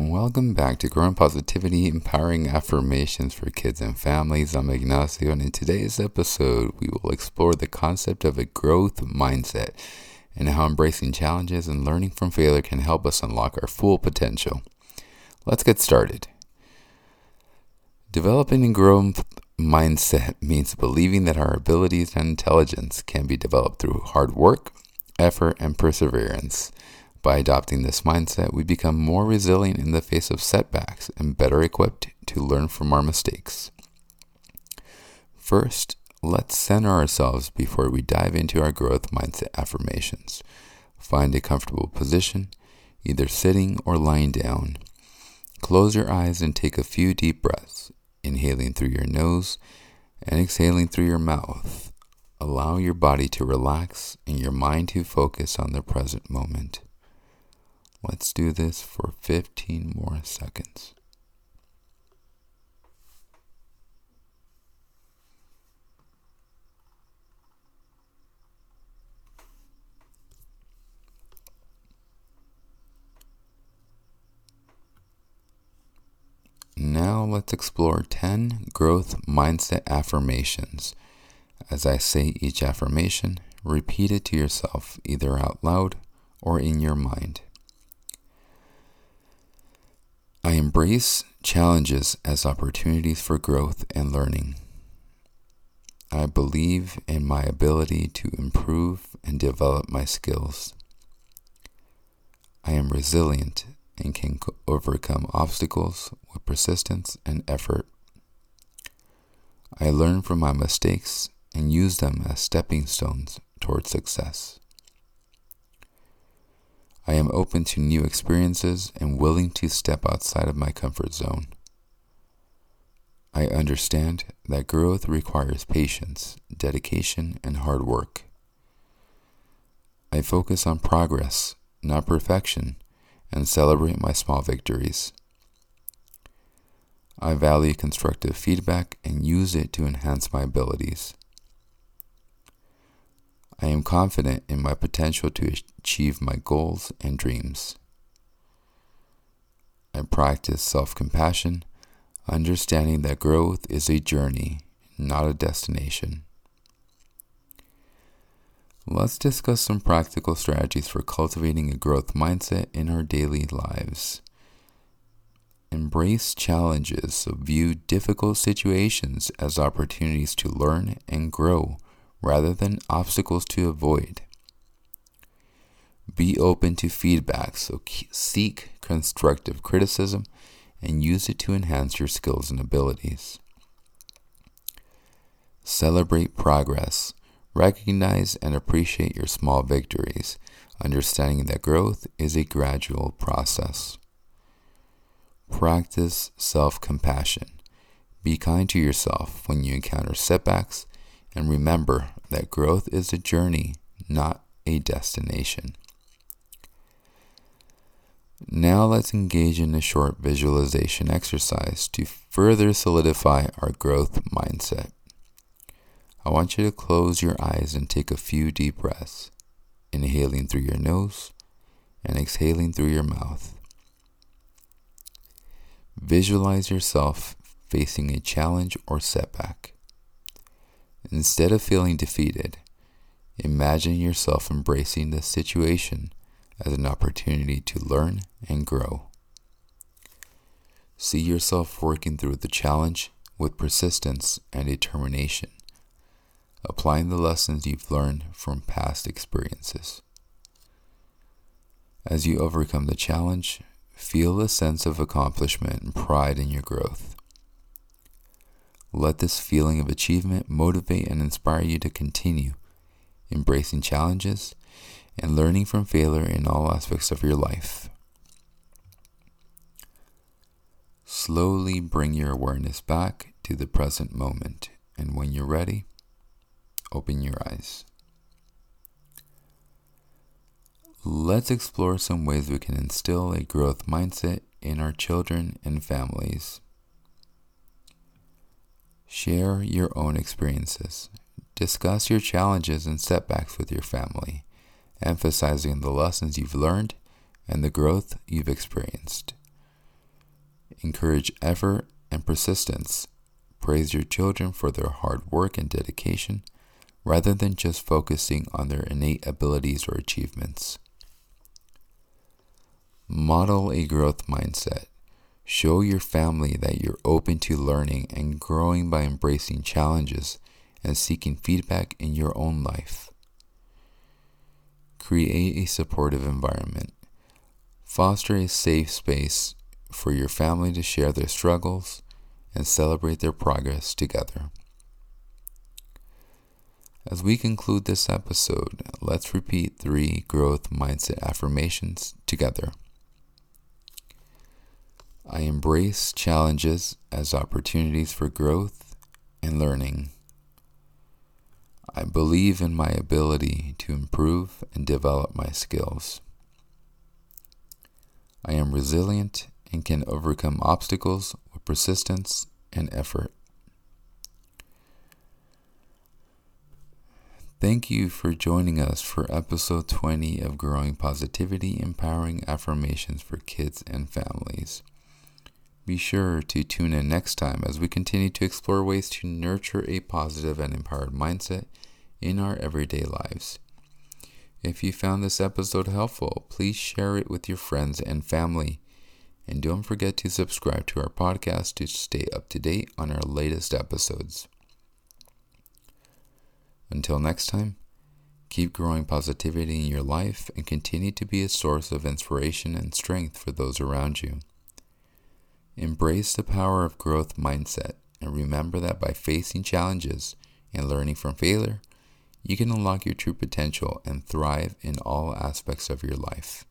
Welcome back to Growing Positivity Empowering Affirmations for Kids and Families. I'm Ignacio, and in today's episode, we will explore the concept of a growth mindset and how embracing challenges and learning from failure can help us unlock our full potential. Let's get started. Developing a growth mindset means believing that our abilities and intelligence can be developed through hard work, effort, and perseverance. By adopting this mindset, we become more resilient in the face of setbacks and better equipped to learn from our mistakes. First, let's center ourselves before we dive into our growth mindset affirmations. Find a comfortable position, either sitting or lying down. Close your eyes and take a few deep breaths, inhaling through your nose and exhaling through your mouth. Allow your body to relax and your mind to focus on the present moment. Let's do this for 15 more seconds. Now let's explore 10 growth mindset affirmations. As I say each affirmation, repeat it to yourself either out loud or in your mind. I embrace challenges as opportunities for growth and learning. I believe in my ability to improve and develop my skills. I am resilient and can overcome obstacles with persistence and effort. I learn from my mistakes and use them as stepping stones towards success. I am open to new experiences and willing to step outside of my comfort zone. I understand that growth requires patience, dedication, and hard work. I focus on progress, not perfection, and celebrate my small victories. I value constructive feedback and use it to enhance my abilities. I am confident in my potential to achieve my goals and dreams. I practice self compassion, understanding that growth is a journey, not a destination. Let's discuss some practical strategies for cultivating a growth mindset in our daily lives. Embrace challenges, so view difficult situations as opportunities to learn and grow rather than obstacles to avoid. Be open to feedback, so seek constructive criticism and use it to enhance your skills and abilities. Celebrate progress. Recognize and appreciate your small victories, understanding that growth is a gradual process. Practice self compassion. Be kind to yourself when you encounter setbacks and remember that growth is a journey, not a destination. Now let's engage in a short visualization exercise to further solidify our growth mindset. I want you to close your eyes and take a few deep breaths, inhaling through your nose and exhaling through your mouth. Visualize yourself facing a challenge or setback. Instead of feeling defeated, imagine yourself embracing the situation as an opportunity to learn and grow. See yourself working through the challenge with persistence and determination, applying the lessons you've learned from past experiences. As you overcome the challenge, feel a sense of accomplishment and pride in your growth. Let this feeling of achievement motivate and inspire you to continue embracing challenges and learning from failure in all aspects of your life. Slowly bring your awareness back to the present moment, and when you're ready, open your eyes. Let's explore some ways we can instill a growth mindset in our children and families. Share your own experiences. Discuss your challenges and setbacks with your family, emphasizing the lessons you've learned and the growth you've experienced. Encourage effort and persistence. Praise your children for their hard work and dedication rather than just focusing on their innate abilities or achievements. Model a growth mindset. Show your family that you're open to learning and growing by embracing challenges and seeking feedback in your own life. Create a supportive environment. Foster a safe space for your family to share their struggles and celebrate their progress together. As we conclude this episode, let's repeat three growth mindset affirmations together. I embrace challenges as opportunities for growth and learning. I believe in my ability to improve and develop my skills. I am resilient and can overcome obstacles with persistence and effort. Thank you for joining us for episode 20 of Growing Positivity Empowering Affirmations for Kids and Families. Be sure to tune in next time as we continue to explore ways to nurture a positive and empowered mindset in our everyday lives. If you found this episode helpful, please share it with your friends and family. And don't forget to subscribe to our podcast to stay up to date on our latest episodes. Until next time, keep growing positivity in your life and continue to be a source of inspiration and strength for those around you. Embrace the power of growth mindset and remember that by facing challenges and learning from failure, you can unlock your true potential and thrive in all aspects of your life.